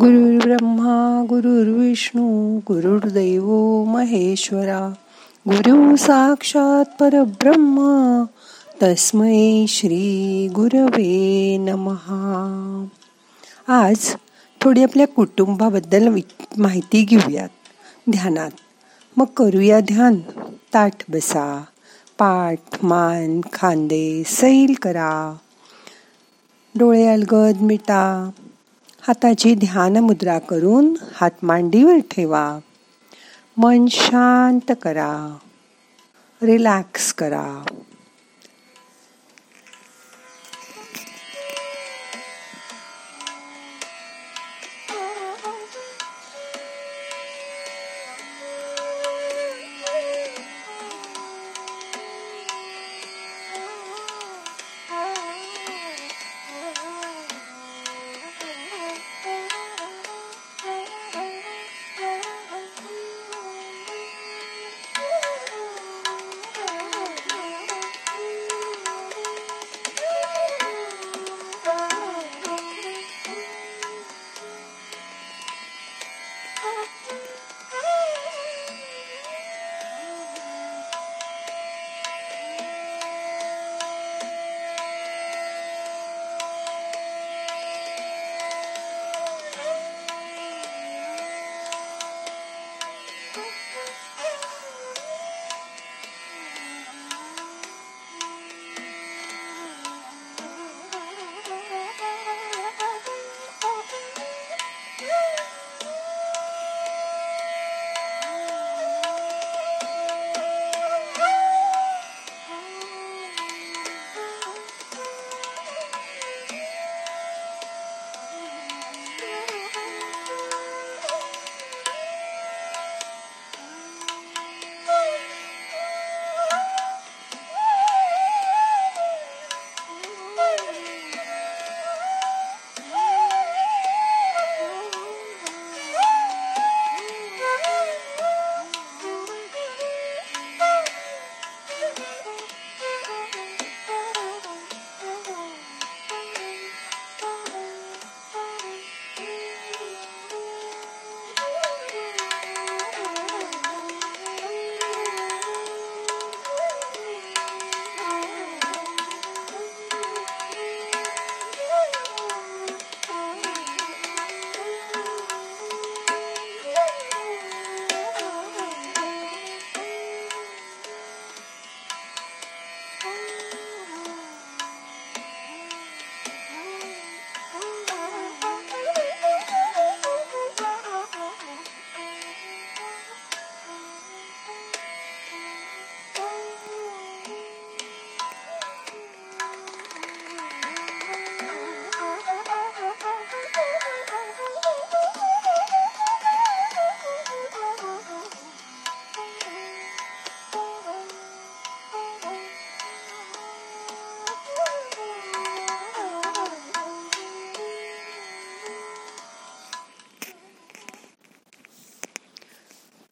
ब्रह्मा गुरुर्विष्णू गुरुर्दैव महेश्वरा गुरु साक्षात परब्रह्म तस्मै श्री गुरवे नमहा आज थोडी आपल्या कुटुंबाबद्दल माहिती घेऊयात ध्यानात. मग करूया ध्यान. ताठ बसा पाठ मान खांदे सैल करा. डोळे अलगद मिटा हाताची ध्यान मुद्रा करून हात मांडीवर ठेवा. मन शांत करा. रिलॅक्स करा.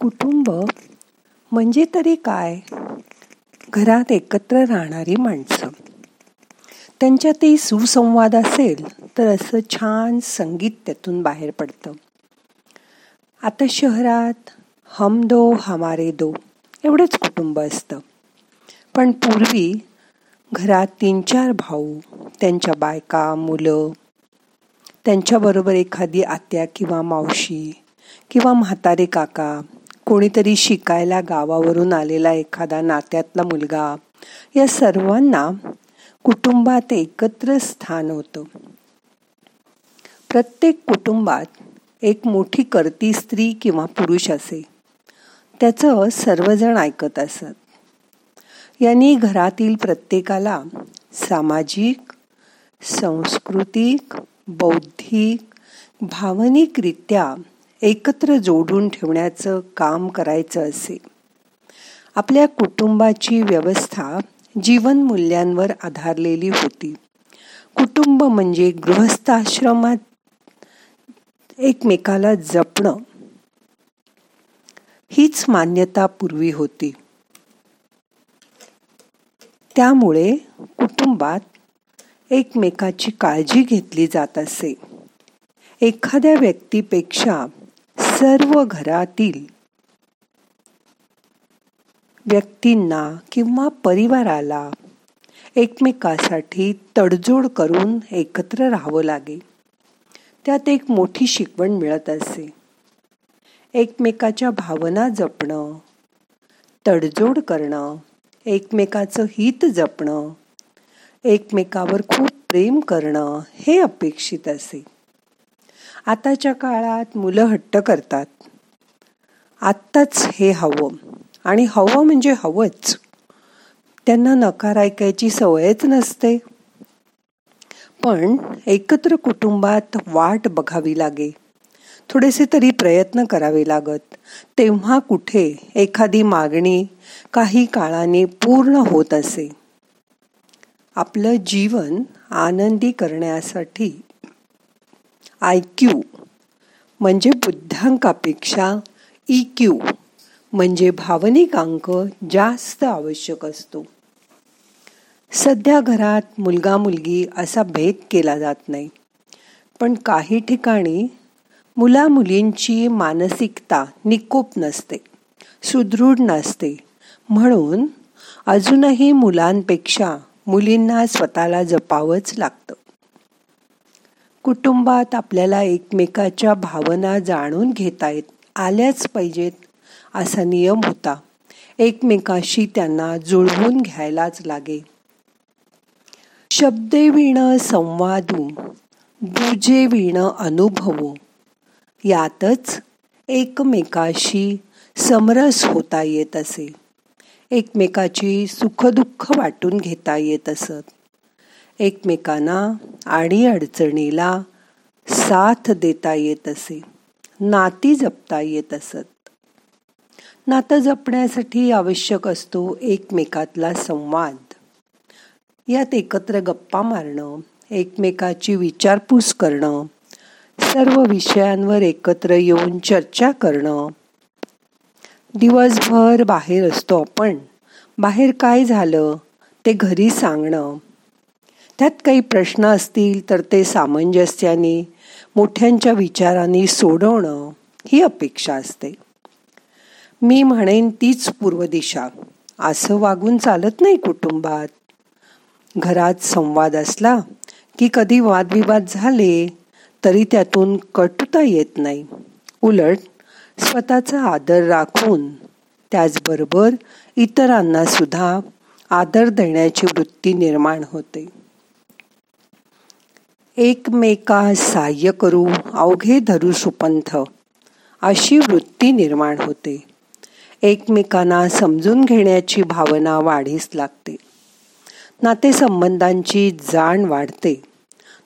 कुटुंब म्हणजे तरी काय? घरात एकत्र राहणारी माणसं. त्यांच्यातही सुसंवाद असेल तर असं छान संगीत त्यातून बाहेर पडतं. आता शहरात हम दो हमारे दो एवढंच कुटुंब असतं. पण पूर्वी घरात तीन चार भाऊ त्यांच्या बायका मुलं त्यांच्याबरोबर एखादी आत्या किंवा मावशी किंवा म्हातारे काका कोणीतरी शिकायला गावावरून आलेला एखादा नात्यातला मुलगा या सर्वांना कुटुंबात एकत्र स्थान होतं. प्रत्येक कुटुंबात एक मोठी करती स्त्री किंवा पुरुष असे. त्याचं सर्वजण ऐकत असत. यांनी घरातील प्रत्येकाला सामाजिक सांस्कृतिक बौद्धिक भावनिकरित्या एकत्र जोडून ठेवण्याचं काम करायचं असे आपल्या कुटुंबाची व्यवस्था जीवनमूल्यांवर आधारलेली होती. कुटुंब म्हणजे गृहस्थाश्रमात एकमेकाला जपणं. हीच मान्यता पूर्वी होती. त्यामुळे कुटुंबात एकमेकाची काळजी घेतली जात असे. एखाद्या व्यक्तीपेक्षा सर्व घरातील व्यक्तींना किंवा परिवाराला एकमेकासाठी तडजोड करून एकत्र राहावं लागे. त्यात एक मोठी शिकवण मिळत असे. एकमेकाच्या भावना जपणं तडजोड करणं एकमेकाचं हित जपणं एकमेकावर खूप प्रेम करणं हे अपेक्षित असे. आताच्या काळात मुलं हट्ट करतात. आत्ताच हे हवं. आणि हवं म्हणजे हवंच. त्यांना नकार ऐकायची सवयच नसते. पण एकत्र कुटुंबात वाट बघावी लागे. थोडेसे तरी प्रयत्न करावे लागत. तेव्हा कुठे एखादी मागणी काही काळाने पूर्ण होत असे. आपलं जीवन आनंदी करण्यासाठी आय क्यू. म्हणजे बुद्धांकापेक्षा ई क्यू. म्हणजे भावनिक अंक जास्त आवश्यक असतो. सध्या घरात मुलगा मुलगी असा भेद केला जात नाही. पण काही ठिकाणी मुला मुलींची मानसिकता निकोप नसते सुदृढ नसते. म्हणून अजूनही मुलांपेक्षा मुलींना स्वतःला जपावंच लागतं. कुटुंबात आपल्याला एकमेकाच्या भावना जाणून घेता येत आल्याच पाहिजेत असा नियम होता. एकमेकाशी त्यांना जुळवून घ्यायलाच लागे. शब्दे विण संवादू दुजे विण अनुभवू. यातच एकमेकाशी समरस होता येत असे. एकमेकाची सुखदुःख वाटून घेता येत असत. एकमेकांना आणि अडचणीला साथ देता येत असे. नाती जपता येत असत. नातं जपण्यासाठी आवश्यक असतो एकमेकातला संवाद. यात एकत्र गप्पा मारणं एकमेकाची विचारपूस करणं सर्व विषयांवर एकत्र येऊन चर्चा करणं. दिवसभर बाहेर असतो आपण. बाहेर काय झालं ते घरी सांगणं. त्यात काही प्रश्न असतील तर ते सामंजस्याने मोठ्यांच्या विचारांनी सोडवणं ही अपेक्षा असते. मी म्हणेन तीच पूर्व दिशा असं वागून चालत नाही कुटुंबात. घरात संवाद असला की कधी वादविवाद झाले तरी त्यातून कटुता येत नाही. उलट स्वतःचा आदर राखून त्याचबरोबर इतरांना सुद्धा आदर देण्याची वृत्ती निर्माण होते. एकमेका साह्य करू अवघे धरू सुपंथ. अशी वृत्ती निर्माण होते. एकमेकांना समजून घेण्याची भावना वाढीस लागते. नातेसंबंधांची जाण वाढते.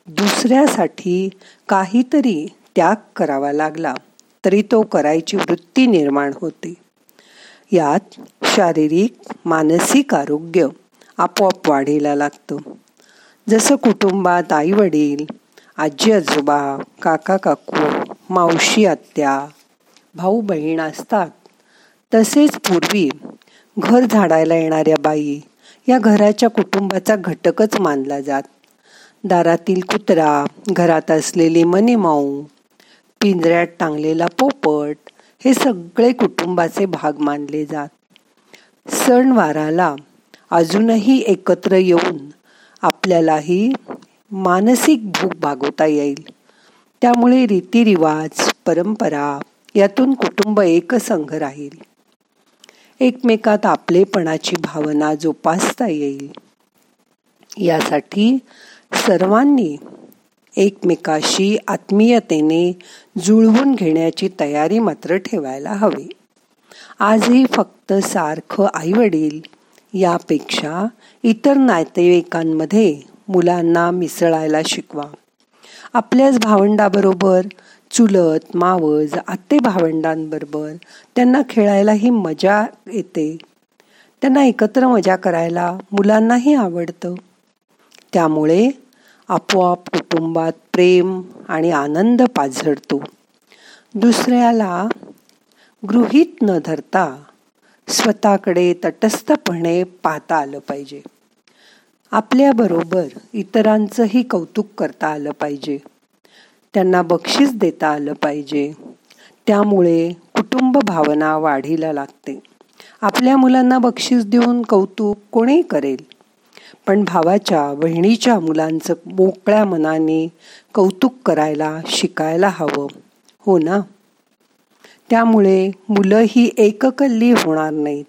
दुसऱ्यासाठी काहीतरी त्याग करावा लागला तरी तो करायची वृत्ती निर्माण होते. यात शारीरिक मानसिक आरोग्य आपोआप वाढीला लागतं. जसं कुटुंबात आई वडील आजी आजोबा काका काकू मावशी आत्या भाऊ बहीण असतात. तसेच पूर्वी घर झाडायला येणाऱ्या बाई या घराच्या कुटुंबाचा घटकच मानला जात. दारातील कुत्रा घरात असलेली मनीमाऊ पिंजऱ्यात टांगलेला पोपट हे सगळे कुटुंबाचे भाग मानले जात. सणवाराला अजूनही एकत्र येऊन आपल्यालाही मानसिक भूक भागवता येईल. त्यामुळे रीतिरिवाज परंपरा यातून कुटुंब एकसंघ राहील. एकमेकात आपलेपणाची भावना जोपासता येईल. यासाठी सर्वांनी एकमेकाशी आत्मीयतेने जुळवून घेण्याची तयारी मात्र ठेवायला हवी. आजही फक्त सारखं आईवडील यापेक्षा इतर नातेवाईकांमध्ये मुलांना मिसळायला शिकवा. आपल्याच भावंडाबरोबर चुलत मावज आत्ते भावंडांबरोबर त्यांना खेळायलाही मजा येते. त्यांना एकत्र मजा करायला मुलांनाही आवडतं. त्यामुळे आपोआप कुटुंबात प्रेम आणि आनंद पाझरतो. दुसऱ्याला गृहीत न धरता स्वतःकडे तटस्थपणे पाहता आलं पाहिजे. आपल्याबरोबर इतरांचंही कौतुक करता आलं पाहिजे. त्यांना बक्षीस देता आलं पाहिजे. त्यामुळे कुटुंब भावना वाढीला लागते. आपल्या मुलांना बक्षीस देऊन कौतुक कोणी करेल? पण भावाच्या बहिणीच्या मुलांचं मोकळ्या मनाने कौतुक करायला शिकायला हवं. हो ना? त्यामुळे मुलं ही एककल्ली होणार नाहीत.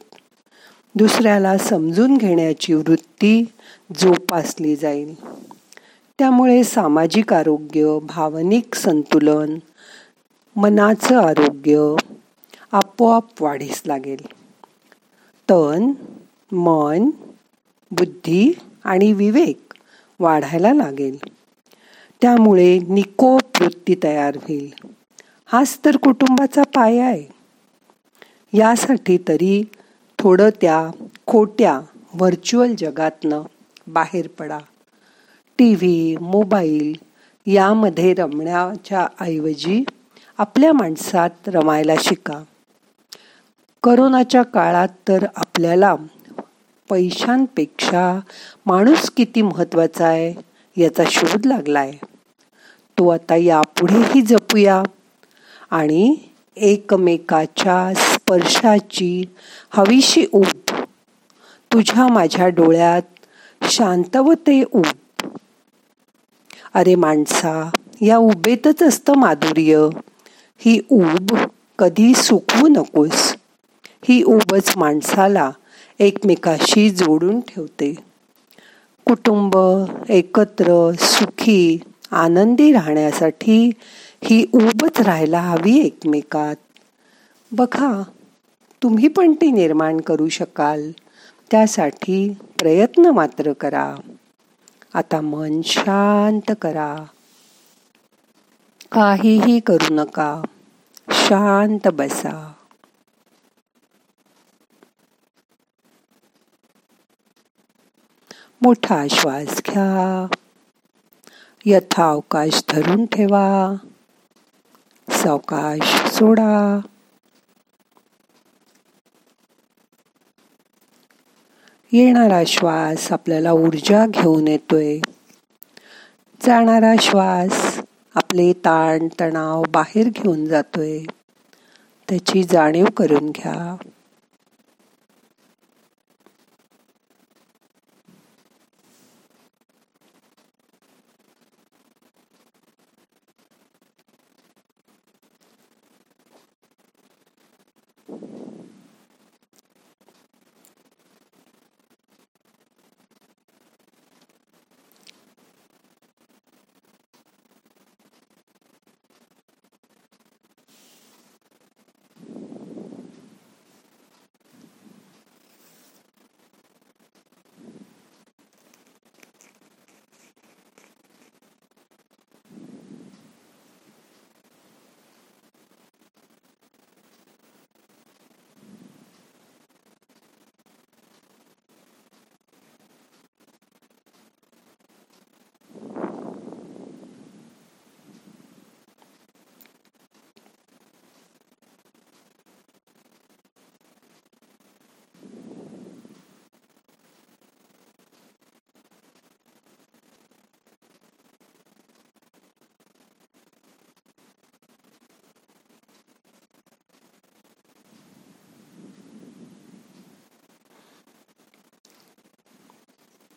दुसऱ्याला समजून घेण्याची वृत्ती जोपासली जाईल. त्यामुळे सामाजिक आरोग्य भावनिक संतुलन मनाचं आरोग्य आपोआप वाढीस लागेल. तन मन बुद्धी आणि विवेक वाढायला लागेल. त्यामुळे निकोप वृत्ती तयार होईल. हाच तर कुटुंबाचा पाया आहे. यासाठी तरी थोडं त्या खोट्या व्हर्च्युअल जगातनं बाहेर पडा. टी व्ही मोबाईल यामध्ये रमण्याच्या ऐवजी आपल्या माणसात रमायला शिका. करोनाच्या काळात तर आपल्याला पैशांपेक्षा माणूस किती महत्त्वाचा आहे याचा शोध लागला आहे तो आता यापुढेही जपूया. आणि एकमेकाच्या स्पर्शाची हवीशी ऊब. तुझ्या माझ्या डोळ्यात शांतवते ऊब. अरे माणसा या उबेतच असतं माधुर्य. ही ऊब कधी सुकवू नकोस. ही ऊबच माणसाला एकमेकाशी जोडून ठेवते. कुटुंब एकत्र सुखी आनंदी राहण्यासाठी ही ऊबच राहायला हवी एकमेकात. बघा तुम्ही पण ती निर्माण करू शकाल. त्यासाठी प्रयत्न मात्र करा. आता मन शांत करा. काहीही करू नका. शांत बसा. मोठा श्वास घ्या. यथावकाश धरून ठेवा. सावकाश सोडा. येणारा श्वास आपल्याला ऊर्जा घेऊन येतोय. जाणारा श्वास आपले ताण तणाव बाहेर घेऊन जातोय. त्याची जाणीव करून घ्या.